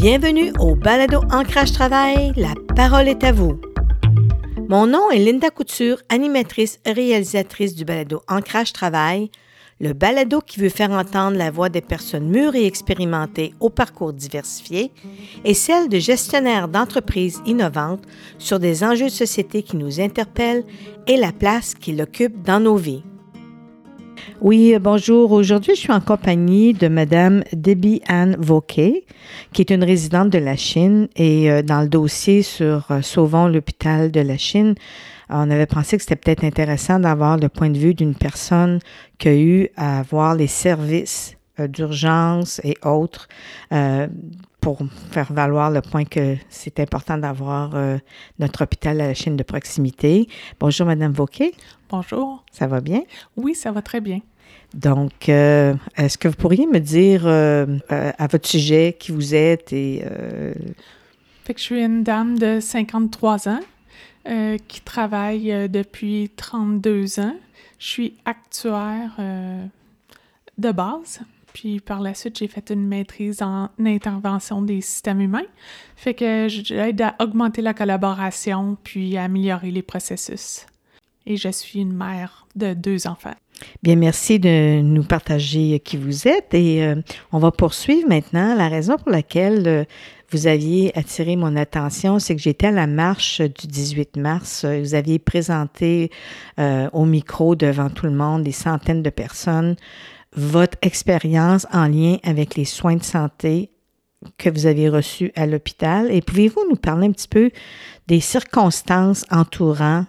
Bienvenue au Balado Ancrage Travail, la parole est à vous. Mon nom est Linda Couture, animatrice et réalisatrice du Balado Ancrage Travail, le balado qui veut faire entendre la voix des personnes mûres et expérimentées au parcours diversifié et celle de gestionnaires d'entreprises innovantes sur des enjeux de société qui nous interpellent et la place qu'ils occupent dans nos vies. Oui, bonjour. Aujourd'hui, je suis en compagnie de Madame Debbie Anne Vauquet, qui est une résidente de la Chine. Et euh, dans le dossier sur euh, Sauvons l'hôpital de la Chine, on avait pensé que c'était peut-être intéressant d'avoir le point de vue d'une personne qui a eu à voir les services euh, d'urgence et autres pour faire valoir le point que c'est important d'avoir notre hôpital à la Chine de proximité. Bonjour, Madame Vauquet. Bonjour. Ça va bien? Oui, ça va très bien. Donc, euh, est-ce que vous pourriez me dire euh, euh, à votre sujet qui vous êtes et... Fait que je suis une dame de 53 ans qui travaille depuis 32 ans. Je suis actuaire de base. Puis par la suite, j'ai fait une maîtrise en intervention des systèmes humains. Fait que j'aide à augmenter la collaboration puis à améliorer les processus. Et je suis une mère de deux enfants. Bien, merci de nous partager qui vous êtes et euh, on va poursuivre maintenant. La raison pour laquelle euh, vous aviez attiré mon attention, c'est que j'étais à la marche du 18 mars. Vous aviez présenté euh, au micro devant tout le monde, des centaines de personnes, votre expérience en lien avec les soins de santé que vous avez reçus à l'hôpital? Et pouvez-vous nous parler un petit peu des circonstances entourant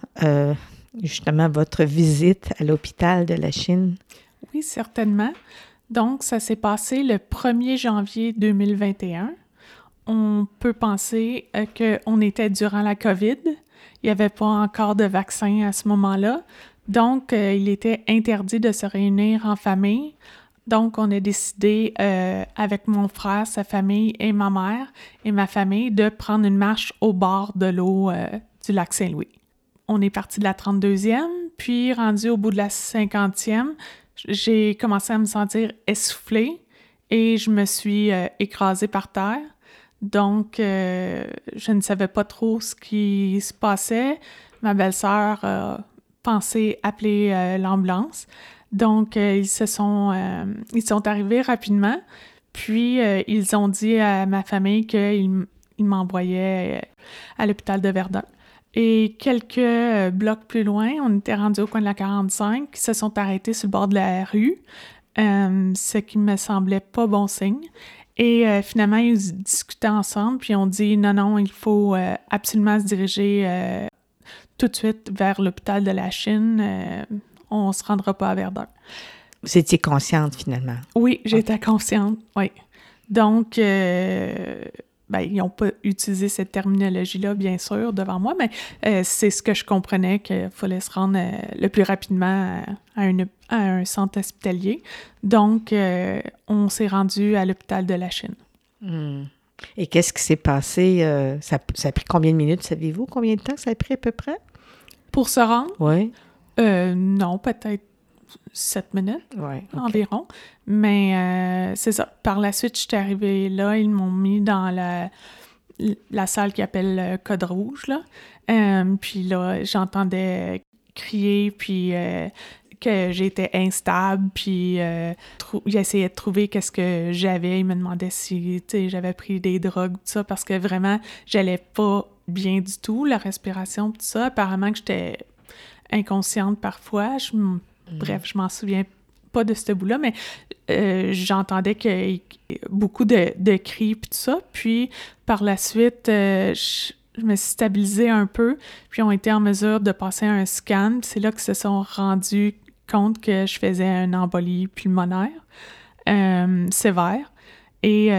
justement votre visite à l'hôpital de la Chine? Oui, certainement. Donc, ça s'est passé le 1er janvier 2021. On peut penser euh, qu'on était durant la COVID. Il n'y avait pas encore de vaccin à ce moment-là. Donc, euh, il était interdit de se réunir en famille. Donc, on a décidé euh, avec mon frère, sa famille et ma mère et ma famille de prendre une marche au bord de l'eau du lac Saint-Louis on est parti de la 32e, puis rendu au bout de la 50e, j'ai commencé à me sentir essoufflée et je me suis euh, écrasée par terre. Donc, euh, je ne savais pas trop ce qui se passait. Ma belle-sœur pensé appeler euh, l'ambulance. Donc, ils se sont, ils sont arrivés rapidement. Puis, ils ont dit à ma famille qu'ils m'envoyaient à l'hôpital de Verdun. Et quelques euh, blocs plus loin, on était rendu au coin de la 45, qui se sont arrêtés sur le bord de la rue, euh, ce qui me semblait pas bon signe. Et euh, finalement, ils discutaient ensemble, puis on dit non, non, il faut absolument se diriger tout de suite vers l'hôpital de la Chine. on se rendra pas à Verdun. Vous étiez consciente finalement? Oui, j'étais consciente, oui. Donc, ben, ils n'ont pas utilisé cette terminologie-là, bien sûr, devant moi, mais euh, c'est ce que je comprenais qu'il fallait se rendre euh, le plus rapidement à, un centre hospitalier. Donc, euh, on s'est rendu à l'hôpital de la Chine. Hmm. Et qu'est-ce qui s'est passé? Ça, ça, a pris combien de minutes, savez-vous? Combien de temps ça a pris à peu près? Pour se rendre? Oui. non, peut-être sept minutes environ. Mais euh, c'est ça. Par la suite, je suis arrivée là, ils m'ont mis dans la, la salle qui appelle le Code Rouge. Là. Euh, puis là, j'entendais crier, puis euh, que j'étais instable, puis j'essayais de trouver qu'est-ce que j'avais. Ils me demandaient si j'avais pris des drogues, tout ça, parce que vraiment, j'allais pas bien du tout, la respiration, tout ça. Apparemment que j'étais inconsciente parfois. Je Bref, je m'en souviens pas de ce bout-là, mais euh, j'entendais que beaucoup de, de cris tout ça. Puis par la suite, euh, je, me suis stabilisée un peu, puis ont été en mesure de passer un scan. C'est là qu'ils se sont rendus compte que je faisais une embolie pulmonaire euh, sévère. Et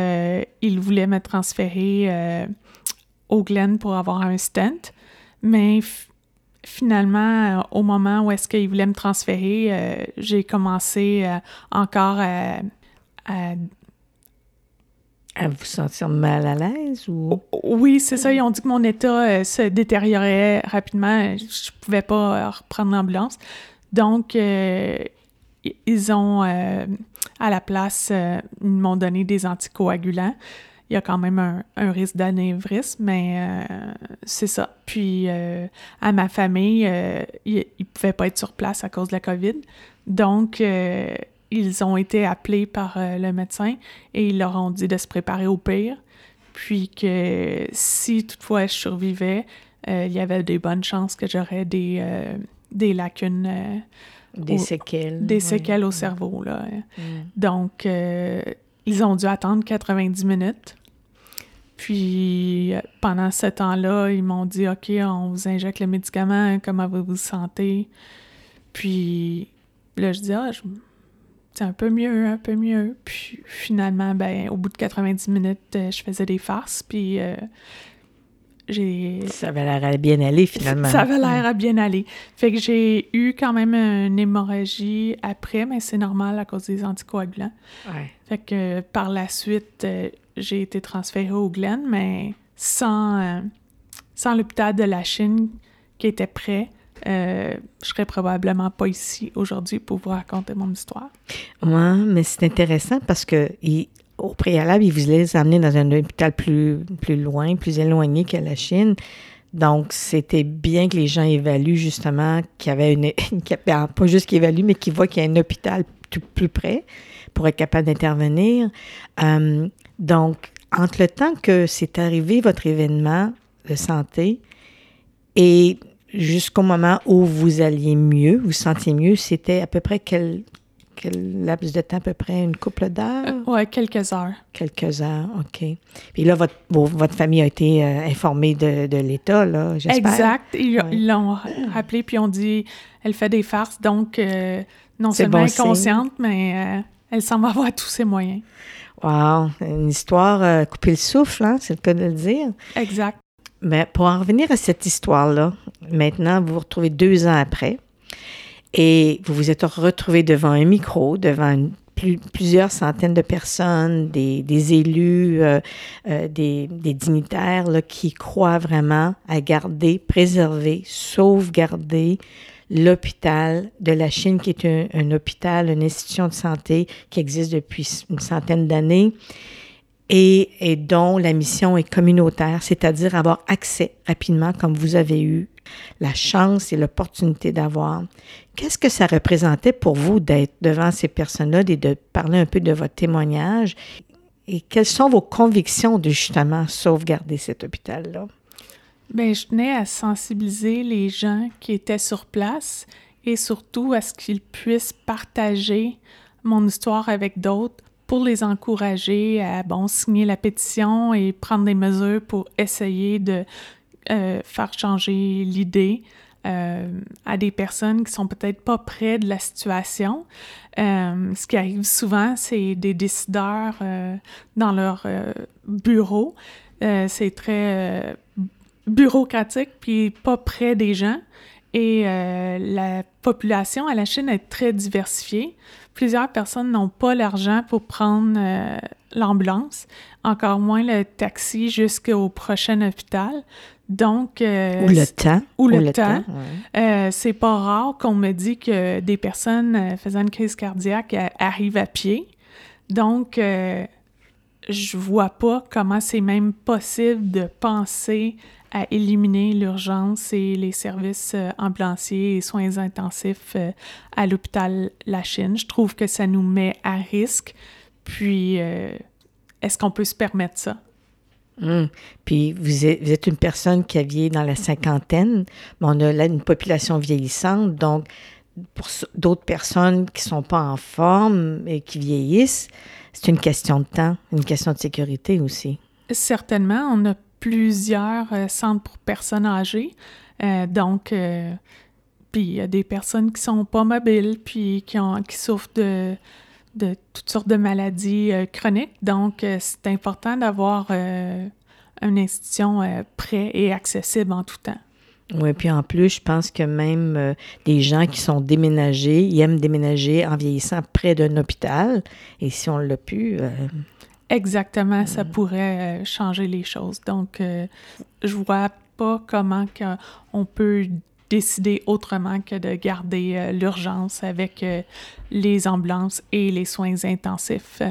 ils voulaient me transférer au Glen pour avoir un stent. Mais finalement, euh, au moment où est-ce qu'il voulait me transférer, euh, j'ai commencé euh, encore à, à, vous sentir mal à l'aise ou? Oui, c'est ça. Ils ont dit que mon état se détériorait rapidement. Je pouvais pas reprendre l'ambulance. Donc, ils ont, à la place, ils m'ont donné des anticoagulants. il y a quand même un, risque d'anévrisme, mais c'est ça. Puis à ma famille, ils ne pouvaient pas être sur place à cause de la COVID. Donc, ils ont été appelés par le médecin et ils leur ont dit de se préparer au pire. Puis que si toutefois je survivais, il y avait des bonnes chances que j'aurais des, des lacunes des séquelles. Des séquelles au cerveau, là. Mm. Donc, euh, ils ont dû attendre 90 minutes. Puis, pendant ce temps-là, ils m'ont dit OK, on vous injecte le médicament, comment vous vous sentez? Puis, là, je dis Ah, c'est un peu mieux, un peu mieux. Puis, finalement, ben, au bout de 90 minutes, euh, je faisais des farces. Puis, euh, ça avait l'air à bien aller, finalement. Ça avait l'air à bien aller. Fait que j'ai eu quand même une hémorragie après, mais c'est normal à cause des anticoagulants. Ouais. Fait que par la suite, euh, j'ai été transférée au Glen, mais sans, euh, sans l'hôpital de la Chine qui était prêt, euh, je serais probablement pas ici aujourd'hui pour vous raconter mon histoire. Oui, mais c'est intéressant parce que il, au préalable, ils voulaient les amener dans un hôpital plus, loin, plus éloigné que la Chine. Donc, c'était bien que les gens évaluent justement qu'il y avait une. pas juste qu'ils évaluent, mais qu'ils voient qu'il y a un hôpital tout plus près pour être capable d'intervenir. Euh, donc, entre le temps que c'est arrivé votre événement de santé et jusqu'au moment où vous alliez mieux, vous sentiez mieux, c'était à peu près quel, quel laps de temps à peu près? Une couple d'heures? Euh, oui, quelques heures. Quelques heures, OK. Puis là, votre, votre famille a été euh, informée de, de l'état, là, j'espère? Exact. Ils l'ont rappelé, puis ont dit, elle fait des farces, donc euh, non seulement inconsciente, mais elle semble avoir tous ses moyens. Wow! Une histoire couper le souffle, hein? c'est le cas de le dire. Exact. Mais pour en revenir à cette histoire-là, maintenant, vous vous retrouvez deux ans après. Et vous vous êtes retrouvé devant un micro, devant plusieurs centaines de personnes, des, élus, euh, euh, des, dignitaires qui croient vraiment à garder, préserver, sauvegarder l'hôpital de la Chine, qui est un, hôpital, une institution de santé qui existe depuis une centaine d'années et, dont la mission est communautaire, c'est-à-dire avoir accès rapidement, comme vous avez eu la chance et l'opportunité d'avoir. Qu'est-ce que ça représentait pour vous d'être devant ces personnes-là et de parler un peu de votre témoignage? Et quelles sont vos convictions de justement sauvegarder cet hôpital-là? Bien, je tenais à sensibiliser les gens qui étaient sur place et surtout à ce qu'ils puissent partager mon histoire avec d'autres pour les encourager à bon, signer la pétition et prendre des mesures pour essayer de euh, faire changer l'idée euh, à des personnes qui sont peut-être pas près de la situation. Euh, ce qui arrive souvent, c'est des décideurs dans leur bureau. c'est très bureaucratique puis pas près des gens. Et la population à la Chine est très diversifiée. Plusieurs personnes n'ont pas l'argent pour prendre l'ambulance, encore moins le taxi jusqu'au prochain hôpital. Donc. Euh, ou le temps. Ou le, temps. Euh, c'est pas rare qu'on me dit que des personnes euh, faisant une crise cardiaque arrivent à pied. Donc, je vois pas comment c'est même possible de penser à éliminer l'urgence et les services ambulanciers et soins intensifs à l'hôpital La Chine. Je trouve que ça nous met à risque. Puis, est-ce qu'on peut se permettre ça? Hum. Puis vous êtes, une personne qui aviez dans la cinquantaine, on a là une population vieillissante, donc pour d'autres personnes qui sont pas en forme et qui vieillissent, c'est une question de temps, une question de sécurité aussi. Certainement, on a plusieurs euh, centres pour personnes âgées, euh, donc euh, puis il y a des personnes qui sont pas mobiles, puis qui, ont, qui souffrent de de toutes sortes de maladies chroniques. Donc, c'est important d'avoir une institution prête et accessible en tout temps. Oui, puis en plus, je pense que même des gens qui sont déménagés, ils aiment déménager en vieillissant près d'un hôpital. Et si on l'a pu... Exactement, ça pourrait changer les choses. Donc, je vois pas comment on peut décider autrement que de garder euh, l'urgence avec euh, les ambulances et les soins intensifs euh,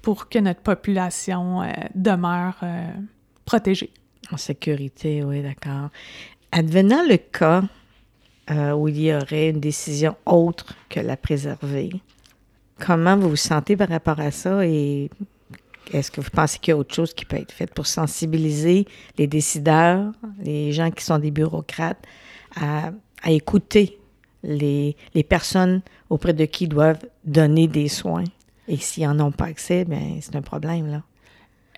pour que notre population demeure protégée. En sécurité, oui, d'accord. Advenant le cas où il y aurait une décision autre que la préserver, comment vous vous sentez par rapport à ça et est-ce que vous pensez qu'il y a autre chose qui peut être fait pour sensibiliser les décideurs, les gens qui sont des bureaucrates, à, écouter les, personnes auprès de qui ils doivent donner des soins? Et s'ils n'en ont pas accès, bien, c'est un problème, là.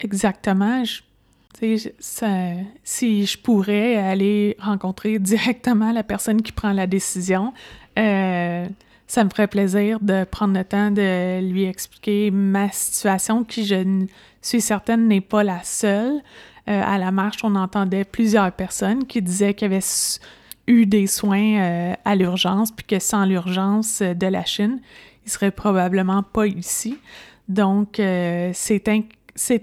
Exactement. Si je pourrais aller rencontrer directement la personne qui prend la décision, euh, ça me ferait plaisir de prendre le temps de lui expliquer ma situation, qui je suis certaine n'est pas la seule. Euh, à la marche, on entendait plusieurs personnes qui disaient qu'ils avaient eu des soins euh, à l'urgence, puis que sans l'urgence de la Chine, ils seraient probablement pas ici. Donc, c'est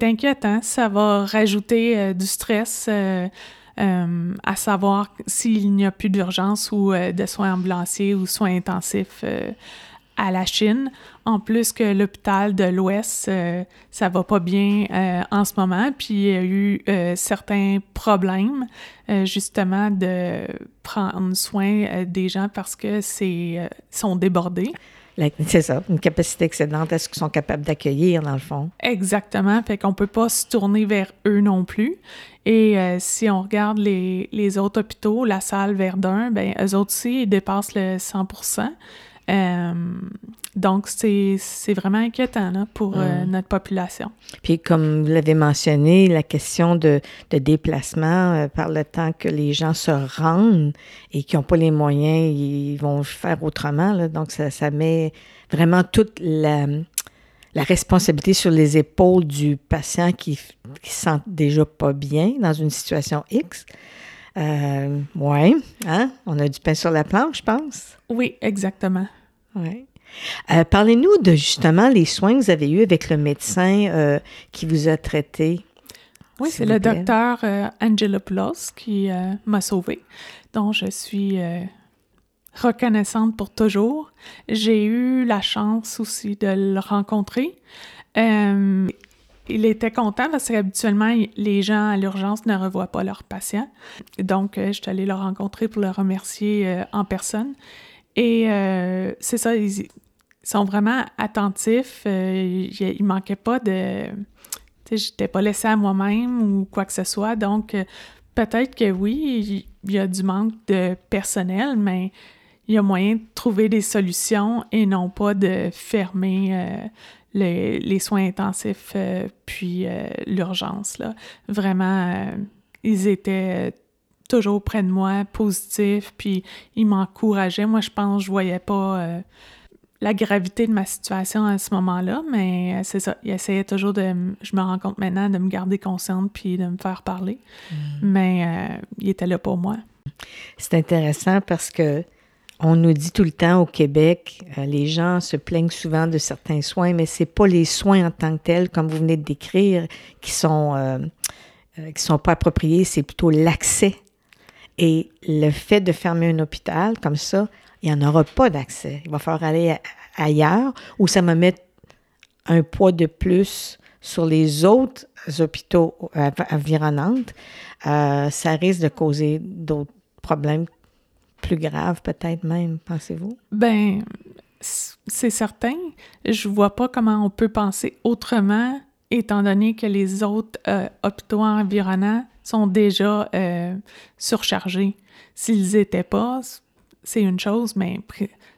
inquiétant. Ça va rajouter du stress euh, à savoir s'il n'y a plus d'urgence ou euh, de soins ambulanciers ou soins intensifs euh, à la Chine. En plus que l'hôpital de l'Ouest, ça va pas bien en ce moment, puis il y a eu certains problèmes justement de prendre soin des gens parce que c'est sont débordés. C'est ça, une capacité excédente à ce qu'ils sont capables d'accueillir, dans le fond. Exactement, fait qu'on peut pas se tourner vers eux non plus. Et euh, si on regarde les, les, autres hôpitaux, la salle Verdun, ben eux autres aussi, ils dépassent le 100 euh, donc, c'est vraiment inquiétant là, pour euh, notre population. Puis, comme vous l'avez mentionné, la question de, de déplacement, par le temps que les gens se rendent et qui n'ont pas les moyens, ils vont faire autrement. Là. Donc, ça, ça met vraiment toute la, la responsabilité sur les épaules du patient qui, qui se sent déjà pas bien dans une situation X. Euh, oui, hein? on a du pain sur la planche, je pense. Oui, exactement. Oui. Euh, parlez-nous de justement les soins que vous avez eus avec le médecin euh, qui vous a traité. Oui, c'est le docteur euh, Angelopoulos qui m'a sauvé, dont je suis reconnaissante pour toujours. J'ai eu la chance aussi de le rencontrer. Euh, il était content parce qu'habituellement, les gens à l'urgence ne revoient pas leurs patients. Donc, euh, je suis allée le rencontrer pour le remercier euh, en personne. Et c'est ça, ils, sont vraiment attentifs. il, il manquait pas de... Tu sais, j'étais pas laissée à moi-même ou quoi que ce soit. Donc, peut-être que oui, il y a du manque de personnel, mais il y a moyen de trouver des solutions et non pas de fermer euh, les, soins intensifs euh, puis euh, l'urgence. Vraiment, ils étaient toujours près de moi, positifs, puis ils m'encourageaient. Moi, je pense je voyais pas la gravité de ma situation à ce moment-là, mais c'est ça. Ils essayaient toujours de, je me rends compte maintenant, de me garder consciente puis de me faire parler. Mm. Mais ils étaient là pour moi. C'est intéressant parce que on nous dit tout le temps au Québec, euh, les gens se plaignent souvent de certains soins, mais c'est pas les soins en tant que tels, comme vous venez de décrire, qui sont euh, euh, qui sont pas appropriés, c'est plutôt l'accès. Et le fait de fermer un hôpital comme ça, il n'y en aura pas d'accès. Il va falloir aller ailleurs ou ça va mettre un poids de plus sur les autres hôpitaux environnants. ça risque de causer d'autres problèmes plus grave, peut-être même, pensez-vous? Ben, c'est certain. Je vois pas comment on peut penser autrement, étant donné que les autres euh, hôpitaux environnants sont déjà euh, surchargés. S'ils étaient pas, c'est une chose, mais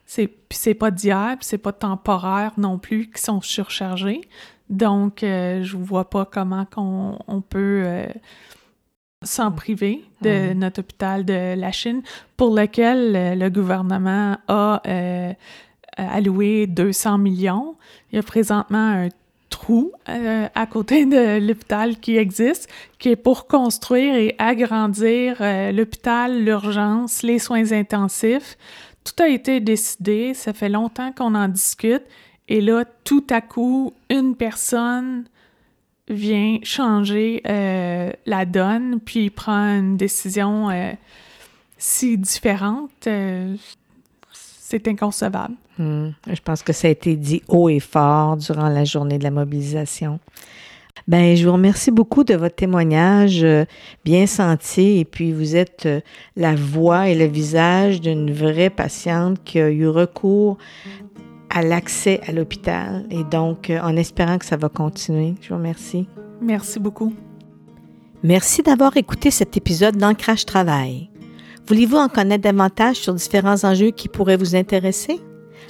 c'est c'est pas d'hier, c'est pas temporaire non plus qui sont surchargés. Donc, euh, je vois pas comment qu'on on peut sans priver de notre hôpital de la Chine, pour lequel euh, le gouvernement a euh, alloué 200 millions. Il y a présentement un trou euh, à côté de l'hôpital qui existe, qui est pour construire et agrandir l'hôpital, l'urgence, les soins intensifs. Tout a été décidé, ça fait longtemps qu'on en discute, et là, tout à coup, une personne vient changer euh, la donne, puis prend une décision euh, si différente, euh, c'est inconcevable. Hmm. Je pense que ça a été dit haut et fort durant la journée de la mobilisation. Ben, je vous remercie beaucoup de votre témoignage euh, bien senti et puis vous êtes euh, la voix et le visage d'une vraie patiente qui a eu recours à l'accès à l'hôpital et donc euh, en espérant que ça va continuer. Je vous remercie. Merci beaucoup. Merci d'avoir écouté cet épisode d'Ancrage Travail. Voulez-vous en connaître davantage sur différents enjeux qui pourraient vous intéresser?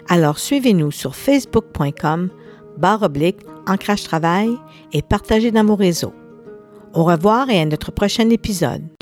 Alors suivez-nous sur facebook.com barre oblique Ancrage Travail et partagez dans vos réseaux. Au revoir et à notre prochain épisode.